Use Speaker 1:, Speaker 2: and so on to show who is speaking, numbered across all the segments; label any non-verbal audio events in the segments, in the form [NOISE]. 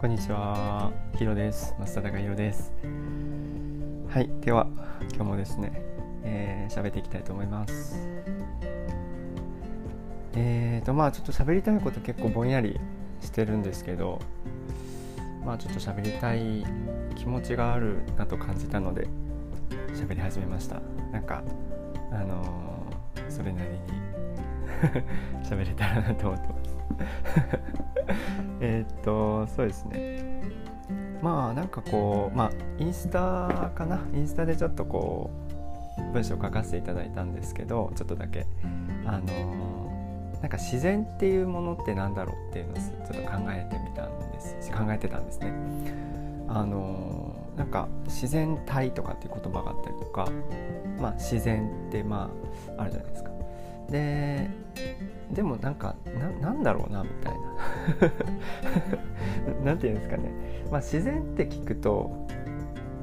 Speaker 1: こんにちは、ひろです。増田高ひろです。はい、では今日もですね、えー、喋っていきたいと思います。えーとまあちょっと喋りたいこと結構ぼんやりしてるんですけど、まあちょっと喋りたい気持ちがあるなと感じたので喋り始めました。なんかあのー、それなりに [LAUGHS] 喋れたらなと思ってます。[LAUGHS] えっとそうですねまあなんかこうまあインスタかな？インスタでちょっとこう文章書かせていただいたんですけどちょっとだけあのなんか自然っていうものってなんだろうっていうのをちょっと考えてみたんです考えてたんですね。あのなんか自然体とかっていう言葉があったりとか、まあ、自然ってまああるじゃないですか。ででもなんかなんだろうなみたいな。[LAUGHS] なんていうんですかね、まあ、自然って聞くと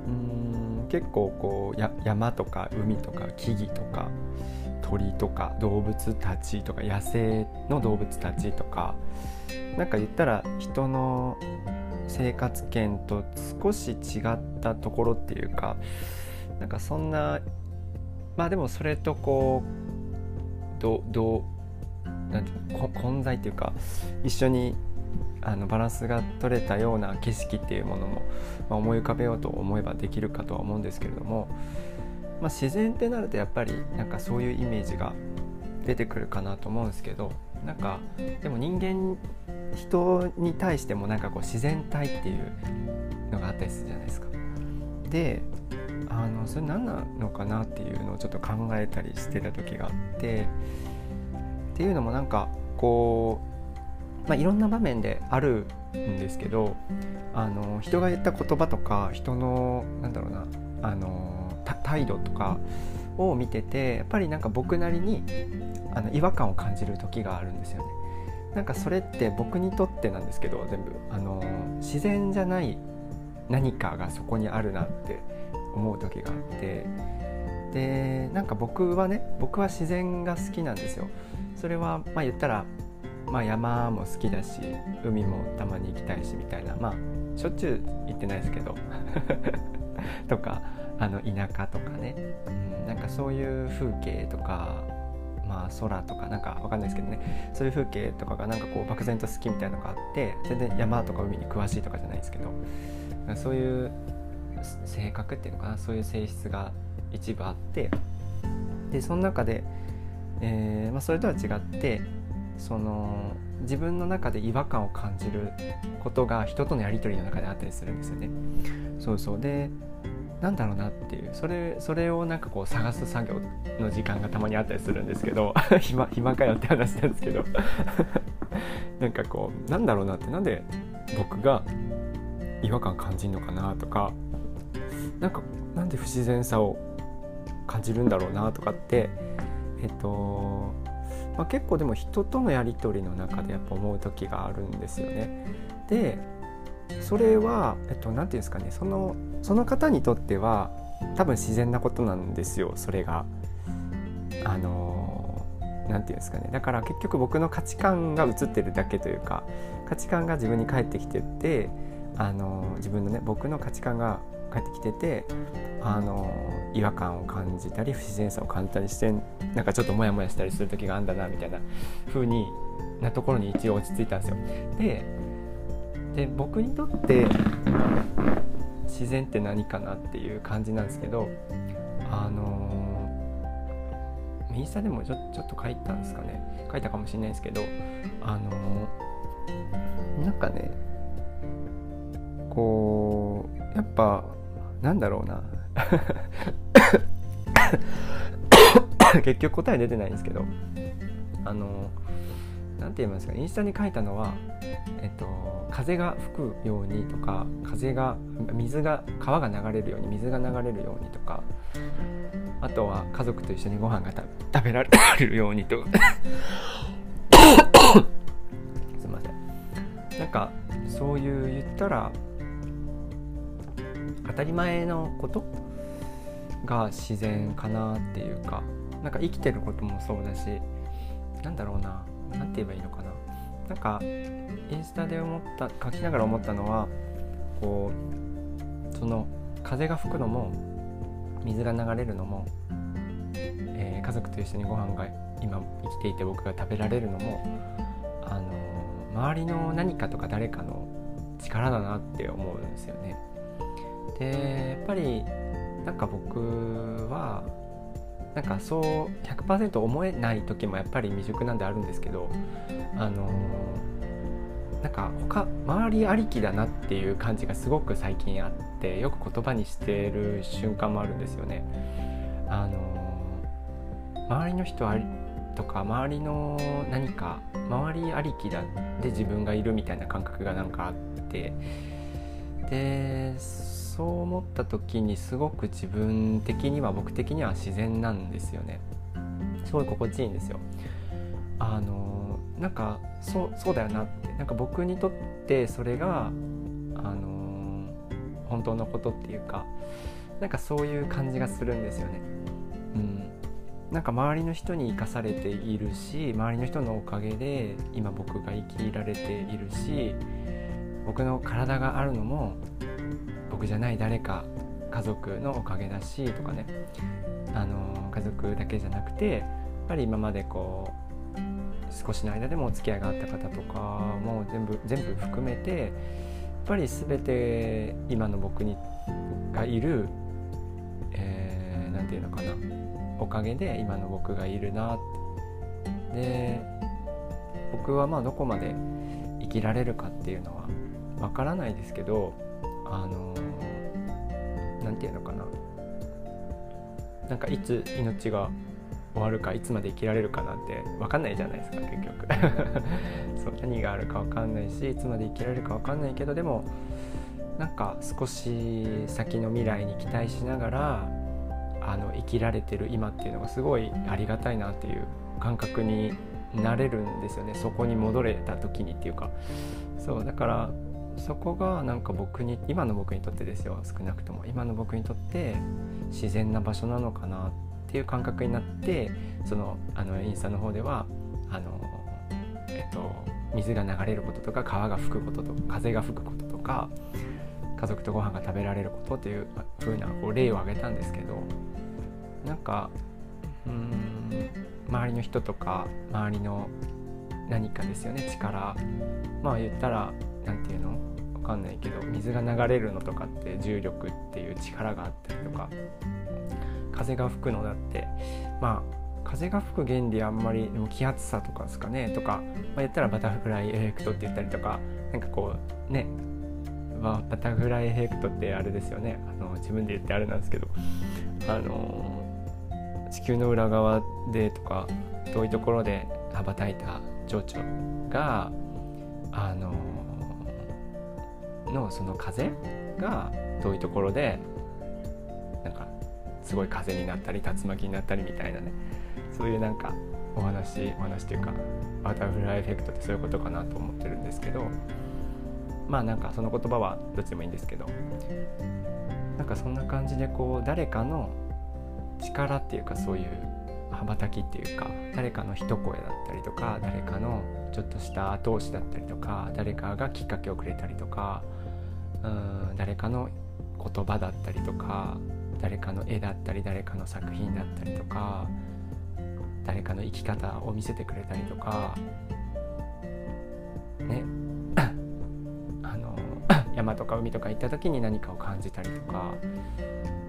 Speaker 1: うん結構こうや山とか海とか木々とか鳥とか動物たちとか野生の動物たちとかなんか言ったら人の生活圏と少し違ったところっていうかなんかそんなまあでもそれとこうどどなんて混在っていうか一緒にあのバランスが取れたような景色っていうものも、まあ、思い浮かべようと思えばできるかとは思うんですけれども、まあ、自然ってなるとやっぱりなんかそういうイメージが出てくるかなと思うんですけどなんかでも人間人に対してもなんかこう自然体っていうのがあったりするじゃないですか。であのそれ何なのかなっていうのをちょっと考えたりしてた時があってっていうのもなんかこう、まあ、いろんな場面であるんですけどあの人が言った言葉とか人のなんだろうなあの態度とかを見ててやっぱりなんか僕なりにあの違和感を感じる時があるんですよね。なんかそれって僕にとってなんですけど全部あの自然じゃない何かがそこにあるなって思う時があってでなんか僕はね僕は自然が好きなんですよ。それはまあ言ったら、まあ、山も好きだし海もたまに行きたいしみたいなまあしょっちゅう行ってないですけど [LAUGHS] とかあの田舎とかね、うん、なんかそういう風景とかまあ空とかなんかわかんないですけどね。そういう風景とかがなんかこう漠然と好きみたいなのがあって全然山とか海に詳しいとかじゃないですけどそういう性格っていうのかなそういう性質が一部あってでその中でえー、まあ、それとは違ってその自分の中で違和感を感じることが人とのやり取りの中であったりするんですよね。そうそう。でなんだろうなっていう。それそれをなんかこう探す作業の時間がたまにあったりするんですけど [LAUGHS] 暇暇かよって話なんですけど。[LAUGHS] なんかこうなんだろうなって。なんで僕が違和感感じるのかなとかなんかなんで不自然さを感じるんだろうなとかってえっと、まあ、結構でも人とのやり取りの中でやっぱ思う時があるんですよね。でそれは何、えっと、て言うんですかねそのその方にとっては多分自然なことなんですよそれが。あの何て言うんですかねだから結局僕の価値観が映ってるだけというか価値観が自分に返ってきててあの自分のね僕の価値観が返ってきててあの違和感を感じたり不自然さを感じたりしてなんかちょっとモヤモヤしたりする時があるんだなみたいな風になところに一応落ち着いたんですよ。でで僕にとって自然って何かなっていう感じなんですけどあのインスタでもちょちょっと書いたんですかね書いたかもしれないですけどあのなんかねこうやっぱなんだろうな。[COUGHS] 結局答え出てないんですけど。あの何て言いますか？インスタに書いたのは、えっと、風が吹くようにとか風が水が川が流れるように水が流れるようにとかあとは家族と一緒にご飯が [COUGHS] 食べられるようにと [COUGHS] すいません。なんかそういう言ったら当たり前のこと？が自然かなっていうかなんか生きてることもそうだしなんだろうな何て言えばいいのかななんかインスタで思った書きながら思ったのはこうその風が吹くのも水が流れるのも、えー、家族と一緒にご飯が今生きていて僕が食べられるのもあの周りの何かとか誰かの力だなって思うんですよね。でやっぱりなんか僕はなんかそう100%思えない時もやっぱり未熟なんであるんですけどあのなんか他周りありきだなっていう感じがすごく最近あってよく言葉にしてる瞬間もあるんですよね。あの周りの人とか周りの何か周りありきだで自分がいるみたいな感覚がなんかあってでそう思った時にすごく自分的には僕的には自然なんですよね。すごい心地いいんですよ。あのなんかそうそうだよなって。なんか僕にとってそれがあの本当のことっていうかなんかそういう感じがするんですよね。うん。なんか周りの人に生かされているし周りの人のおかげで今僕が生きられているし僕の体があるのも僕じゃない誰か家族のおかげだしとかね。あの家族だけじゃなくてやっぱり今までこう少しの間でもお付き合いがあった方とかも全部全部含めてやっぱり全て今の僕にがいる何、えー、て言うのかな。おかげで今の僕がいるな。で僕はまあどこまで生きられるかっていうのはわからないですけどあの何て言うのかな。なんかいつ命が終わるかいつまで生きられるかなんて分かんないじゃないですか結局。[LAUGHS] そう何があるか分かんないしいつまで生きられるか分かんないけどでもなんか少し先の未来に期待しながらあの生きられてる今っていうのがすごいありがたいなっていう感覚になれるんですよね。そこに戻れた時にっていうか。そうだからそこがなんか僕に今の僕にとってですよ少なくとも。今の僕にとって自然な場所なのかなっていう感覚になってそのあのインスタの方ではあの、えっと、水が流れることとか川が吹くこととか風が吹くこととか家族とご飯が食べられることっていう風なこう例を挙げたんですけどなんかうん周りの人とか周りの何かですよね力。まあ言ったら何て言うの？分かんないけど水が流れるのとかって重力っていう力があったりとか。風が吹くのだって。まあ風が吹く原理あんまりでも気圧差とかですかね。とか、まあ、言ったらバタフライエフェクトって言ったりとか。なんかこうね、バタフライエフェクトってあれですよね。あの自分で言ってあれなんですけど。あの地球の裏側でとか遠いところで羽ばたいた蝶々があののその風が遠いところでなんかすごい風になったり竜巻になったりみたいなね。そういうなんかお話お話というかバタフライエフェクトってそういうことかなと思ってるんですけどまあなんかその言葉はどっちでもいいんですけどなんかそんな感じでこう誰かの力っていうかそういう羽ばたきっていうか誰かの一声だったりとか誰かのちょっとした後押しだったりとか誰かがきっかけをくれたりとかうん誰かの言葉だったりとか誰かの絵だったり誰かの作品だったりとか誰かの生き方を見せてくれたりとかね。[COUGHS] あの [COUGHS] 山とか海とか行った時に何かを感じたりとか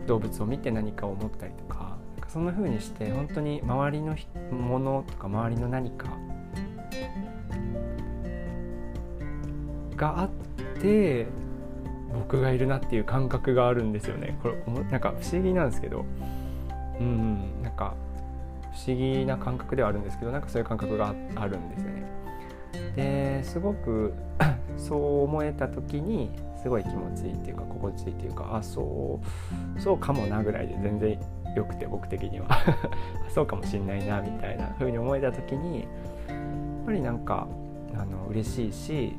Speaker 1: 動物を見て何かを思ったりとかそんな風にして本当に周りのものとか周りの何かがあって僕がいるなっていう感覚があるんですよね。これなんか不思議なんですけど。うんなんか不思議な感覚ではあるんですけどなんかそういう感覚があるんですよね。ですごく [COUGHS] そう思えた時にすごい気持ちいいっていうか心地いいっていうかあそうそうかもなぐらいで全然よくて僕的には。[LAUGHS] そうかもしんないなみたいな風に思えた時にやっぱりなんかあの嬉しいし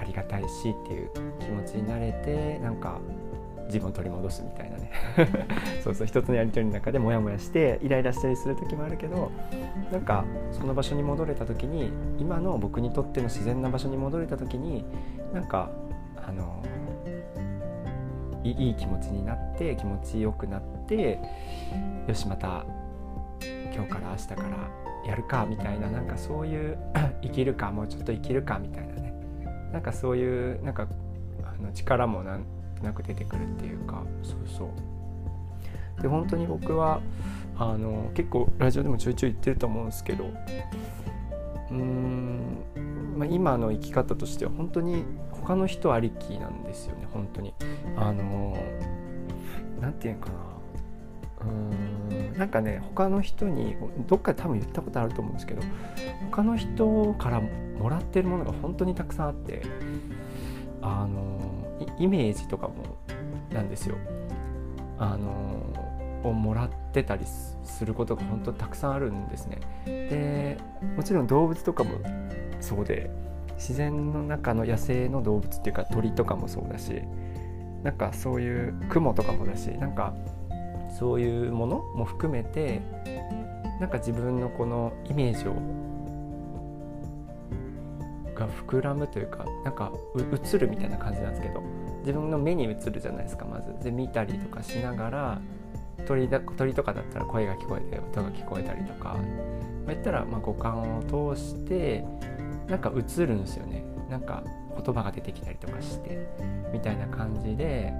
Speaker 1: ありがたいしっていう気持ちになれてなんか自分を取り戻すみたいなね。[LAUGHS] そうそう一つのやり取りの中でモヤモヤしてイライラしたりする時もあるけどなんかその場所に戻れた時に今の僕にとっての自然な場所に戻れた時になんかあのいい気持ちになって気持ちよくなってよしまた今日から明日からやるかみたいななんかそういう [CLEARS THROAT] 生きるかもうちょっと生きるかみたいななんかそういうなんかあの力もなんとなく出てくるっていうか。そうそう。で本当に僕はあの結構ラジオでもちょいちょい言ってると思うんですけどうーん、まあ、今の生き方としては本当に他の人ありきなんですよね本当に。あの何て言うかな。うーんなんかね他の人にどっかで多分言ったことあると思うんですけど他の人からもらってるものが本当にたくさんあってあのイメージとかもなんですよ。あのをもらってたりすることが本当たくさんあるんですね。でもちろん動物とかもそうで自然の中の野生の動物っていうか鳥とかもそうだしなんかそういう雲とかもだしなんかそういうものも含めてなんか自分のこのイメージをが膨らむというかなんか映るみたいな感じなんですけど自分の目に映るじゃないですかまず。で見たりとかしながら鳥だ鳥とかだったら声が聞こえて音が聞こえたりとか、ま、言ったらま五感を通してなんか映るんですよね。なんか言葉が出てきたりとかしてみたいな感じで、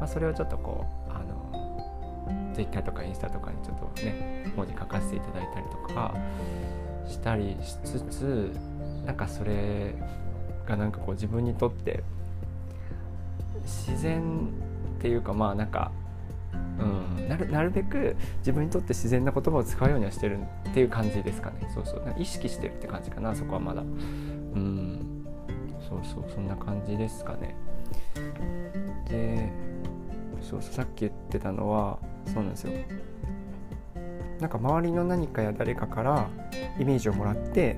Speaker 1: まあ、それをちょっとこうあの Twitter とかインスタとかにちょっとね文字書かせていただいたりとかしたりしつつなんかそれがなんかこう自分にとって自然っていうかまあなんか、うん、なるなるべく自分にとって自然な言葉を使うようにはしてるっていう感じですかね。そうそう。意識してるって感じかなそこはまだ。うん。そうそう。そんな感じですかね。でそうそうさっき言ってたのはそうなんですよ。なんか周りの何かや誰かからイメージをもらって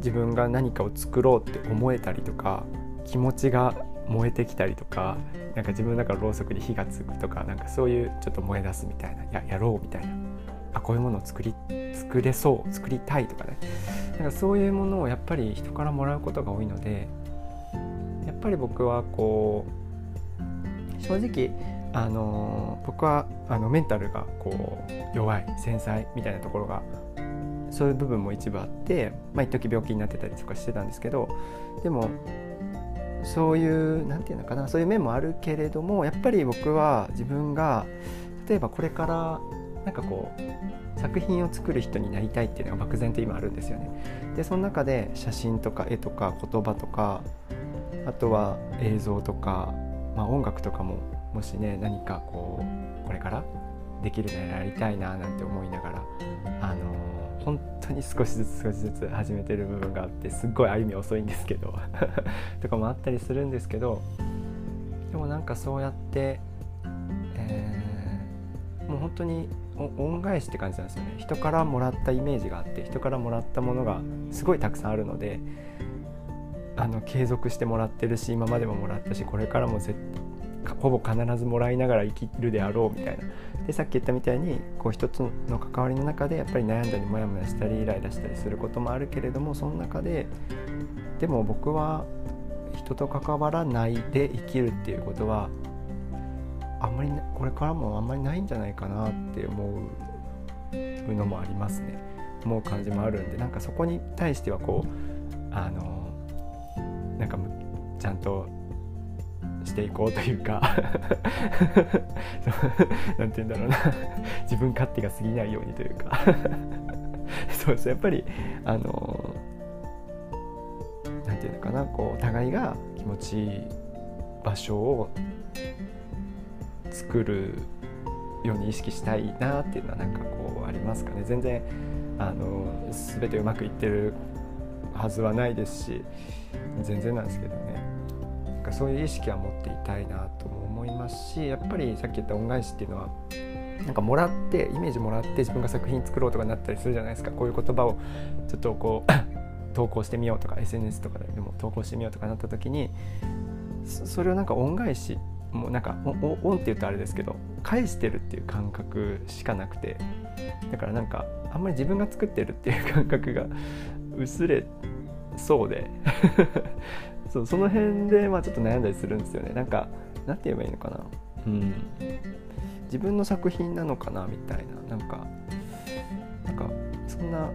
Speaker 1: 自分が何かを作ろうって思えたりとか気持ちが燃えてきたりとかなんか自分の中のろうそくに火がつくとかなんかそういうちょっと燃え出すみたいなややろうみたいなあこういうものを作り作れそう作りたいとかね。なんかそういうものをやっぱり人からもらうことが多いのでやっぱり僕はこう正直あの僕はあのメンタルがこう弱い繊細みたいなところがそういう部分も一部あってまあ一時病気になってたりとかしてたんですけどでもそういう何て言うのかなそういう面もあるけれどもやっぱり僕は自分が例えばこれからなんかこう作品を作る人になりたいっていうのが漠然と今あるんですよね。でその中で写真とか絵とか言葉とかあとは映像とか、まあ、音楽とかももしね何かこうこれからできるならやりたいななんて思いながらあの本当に少しずつ少しずつ始めてる部分があってすっごい歩み遅いんですけど [LAUGHS] とかもあったりするんですけどでもなんかそうやって、えー、もう本当に恩返しって感じなんですよね。人からもらったイメージがあって人からもらったものがすごいたくさんあるのであの継続してもらってるし今までももらったしこれからも絶ほぼ必ずもらいながら生きるであろうみたいな。でさっき言ったみたいにこう一つの関わりの中でやっぱり悩んだりモヤモヤしたりイライラしたりすることもあるけれどもその中ででも僕は人と関わらないで生きるっていうことはあんまりこれからもあんまりないんじゃないかなって思うのもありますね。思う感じもあるんでなんかそこに対してはこうあのなんかちゃんとしていこうというか。[LAUGHS] 何て言うんだろうな。自分勝手が過ぎないようにというか。[LAUGHS] そうです。やっぱりあの何て言うのかな。こうお互いが気持ちいい場所を作るように意識したいなっていうのはなんかこうありますかね。全然あの全てうまくいってるはずはないですし全然なんですけどね。かそういう意識は持っていたいなとも思いますしやっぱりさっき言った恩返しっていうのはなんかもらってイメージもらって自分が作品作ろうとかなったりするじゃないですか。こういう言葉をちょっとこう [COUGHS] 投稿してみようとか SNS とかでも投稿してみようとかなった時にそれをなんか恩返しもうなんかオンって言うとあれですけど返してるっていう感覚しかなくてだからなんかあんまり自分が作ってるっていう感覚が薄れそうでそうその辺でまあちょっと悩んだりするんですよね。なんかなんて言えばいいのかな。うん。自分の作品なのかなみたいな。なんかなんかそんな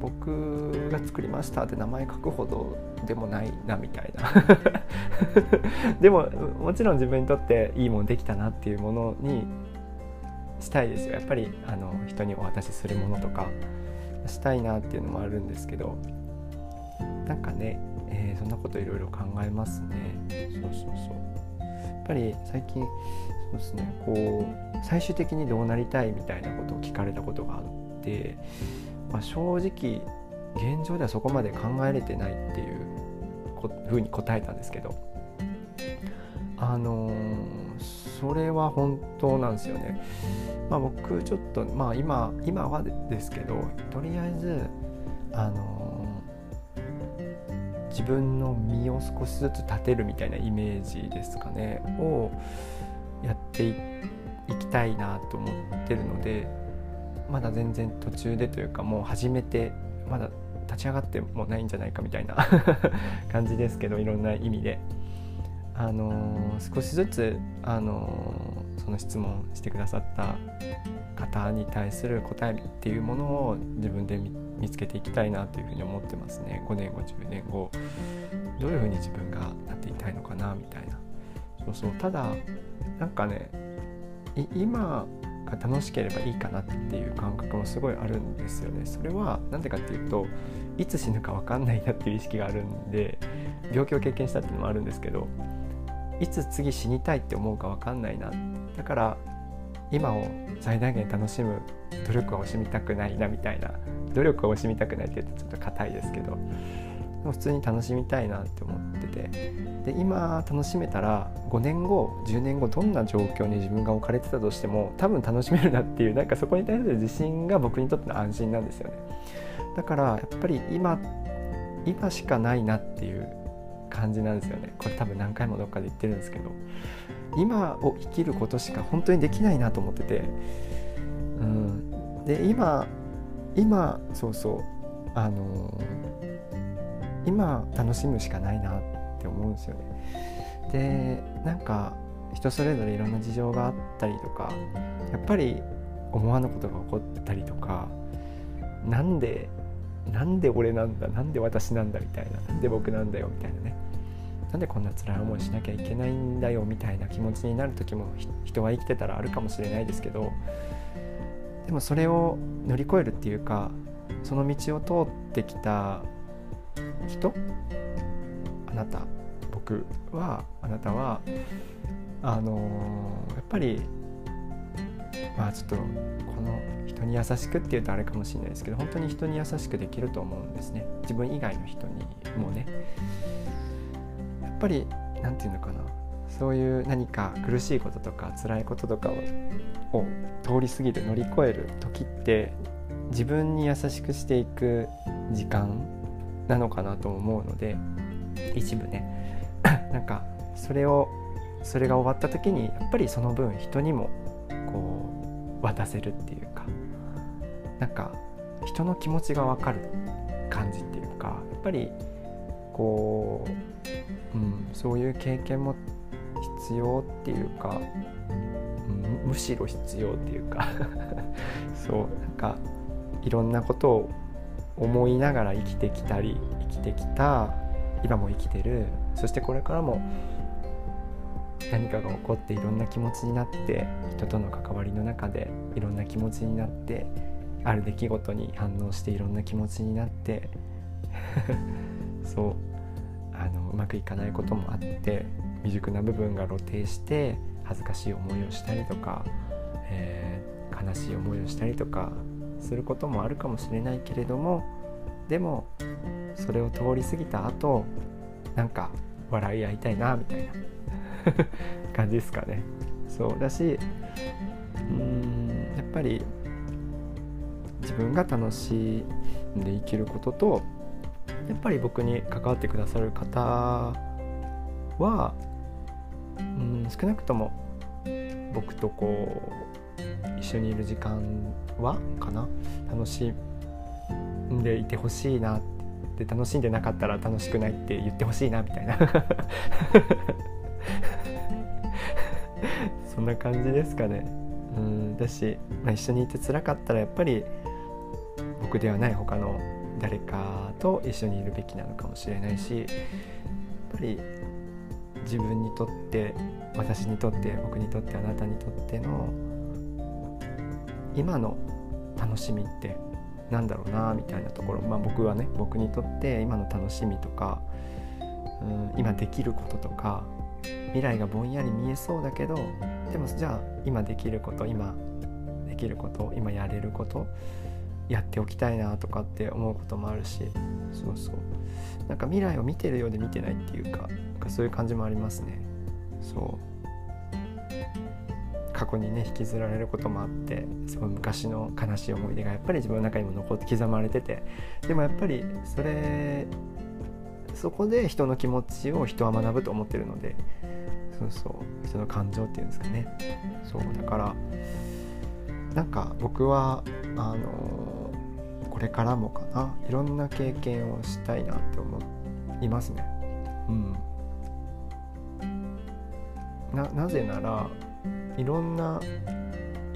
Speaker 1: 僕が作りましたって名前書くほどでもないなみたいな。[LAUGHS] でももちろん自分にとっていいもんできたなっていうものにしたいですよ。やっぱりあの人にお渡しするものとかしたいなっていうのもあるんですけど。なんかね、えー、そんなこといろいろ考えますねそうそうそうやっぱり最近そうですねこう最終的にどうなりたいみたいなことを聞かれたことがあってまあ、正直現状ではそこまで考えれてないっていうふうに答えたんですけどあのー、それは本当なんですよね。まあ、僕ちょっとまあ今今はですけどとりあえずあのー、自分の身を少しずつ立てるみたいなイメージですかねをやっていきたいなと思ってるのでまだ全然途中でというかもう始めてまだ立ち上がってもないんじゃないかみたいな [LAUGHS] 感じですけどいろんな意味で。あのー、少しずつ、あのー、その質問してくださった方に対する答えっていうものを自分で見見つけていきたいなというふうに思ってますね。5年後10年後。どういうふうに自分がなっていたいのかなみたいな。そうそう。ただなんかね今が楽しければいいかなっていう感覚もすごいあるんですよね。それは何でかっていうといつ死ぬか分かんないなっていう意識があるんで病気を経験したっていうのもあるんですけどいつ次死にたいって思うか分かんないな。だから今を最大限楽しむ努力は惜しみたくないなみたいな努力は惜しみたくないって言うとちょっと硬いですけど普通に楽しみたいなって思ってて。で今楽しめたら5年後10年後どんな状況に自分が置かれてたとしても多分楽しめるなっていうなんかそこに対する自信が僕にとっての安心なんですよね。だからやっぱり今今しかないなっていう感じなんですよね。これ多分何回もどっかで言ってるんですけど。今を生きることしか本当にできないなと思ってて。うん。で今今そうそう。あのー今楽しむしかないなって思うんですよね。でなんか人それぞれいろんな事情があったりとかやっぱり思わぬことが起こったりとかなんでなんで俺なんだなんで私なんだみたいななんで僕なんだよみたいなね。なんでこんな辛い思いしなきゃいけないんだよみたいな気持ちになる時も人は生きてたらあるかもしれないですけどでもそれを乗り越えるっていうかその道を通ってきた人あなた僕はあなたはあのー、やっぱりまあちょっとこの人に優しくっていうとあれかもしれないですけど本当に人に優しくできると思うんですね。自分以外の人にもね。ぱり何て言うのかな。そういう何か苦しいこととか辛いこととかを通り過ぎて乗り越える時って自分に優しくしていく時間なのかなと思うので一部ね。[COUGHS] なんかそれをそれが終わった時にやっぱりその分人にもこう渡せるっていうかなんか人の気持ちが分かる感じっていうかやっぱりこう、うん、そういう経験も必要っていうか、うん、むしろ必要っていうか。[LAUGHS] そうなんかいろんなことを思いながら生きてきたり生きてきた今も生きてる。そしてこれからも何かが起こっていろんな気持ちになって人との関わりの中でいろんな気持ちになってある出来事に反応していろんな気持ちになって。[LAUGHS] そう。まくいかないこともあって未熟な部分が露呈して恥ずかしい思いをしたりとか、えー、悲しい思いをしたりとかすることもあるかもしれないけれどもでもそれを通り過ぎた後なんか笑い合いたいなみたいな [LAUGHS] 感じですかね。そうだしうんやっぱり自分が楽しんで生きることとやっぱり僕に関わってくださる方はうん少なくとも僕とこう一緒にいる時間はかな。楽しんでいてほしいなって楽しんでなかったら楽しくないって言ってほしいなみたいな。[LAUGHS] そんな感じですかね。うんだし、まあ、一緒にいて辛かったらやっぱり僕ではない他の誰かと一緒にいるべきなのかもしれないしやっぱり自分にとって私にとって僕にとってあなたにとっての今の楽しみってなんだろうなみたいなところ、まあ、僕はね僕にとって今の楽しみとか、うん、今できることとか未来がぼんやり見えそうだけどでもじゃあ今できること今できること今やれることやっておきたいなとかって思うこともあるしそうそう。なんか未来を見てるようで見てないっていうかなんかそういう感じもありますね。そう。過去にね引きずられることもあってその昔の悲しい思い出がやっぱり自分の中にも残って刻まれててでもやっぱりそれそこで人の気持ちを人は学ぶと思ってるのでそうそう。人の感情っていうんですかね。そう。だからなんか僕はあのれからもかな。いろんな経験をしたいなって思いますね。うん。ななぜならいろんな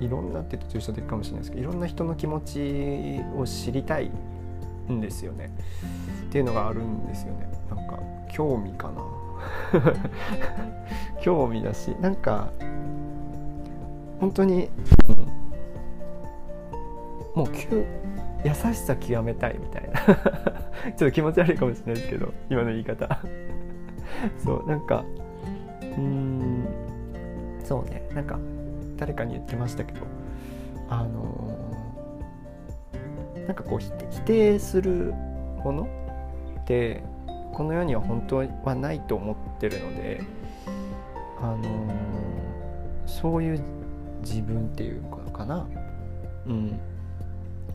Speaker 1: いろんなって言うと抽象的かもしれないですけどいろんな人の気持ちを知りたいんですよね。っていうのがあるんですよね。なんか興味かな。[LAUGHS] 興味だしなんか本当に、うん、もう優しさ極めたいみたいな。[LAUGHS] ちょっと気持ち悪いかもしれないですけど今の言い方。そうなんかうんそうね。なんか誰かに言ってましたけどあのー、なんかこう否定するものってこの世には本当はないと思ってるのであのー、そういう自分っていうのかな、うん、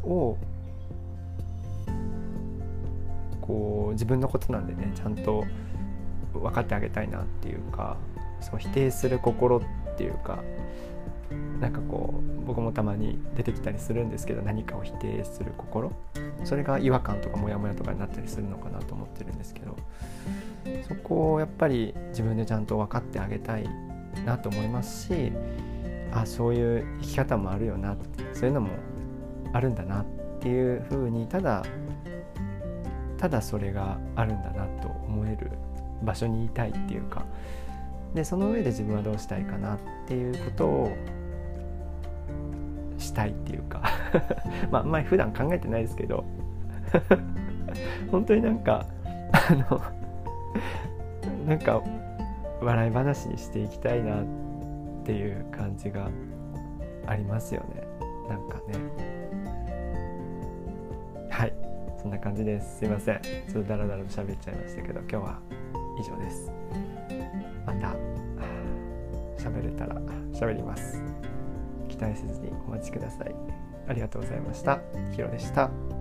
Speaker 1: をこう自分のことなんでねちゃんと分かってあげたいなっていうかそう否定する心っていうかなんかこう僕もたまに出てきたりするんですけど何かを否定する心それが違和感とかモヤモヤとかになったりするのかなと思ってるんですけどそこをやっぱり自分でちゃんと分かってあげたいなと思いますしあそういう生き方もあるよなそういうのもあるんだなっていうふうにただただそれがあるんだなと思える場所にいたいっていうか。でその上で自分はどうしたいかなっていうことをしたいっていうか。[LAUGHS] まああんまり普段考えてないですけど。[LAUGHS] 本当になんかあのなんか笑い話にしていきたいなっていう感じがありますよね。なんかね。んな感じです。すいません。ちょっとダラダラと喋っちゃいましたけど今日は以上です。また喋れたら喋ります。期待せずにお待ちください。ありがとうございました。ヒロでした。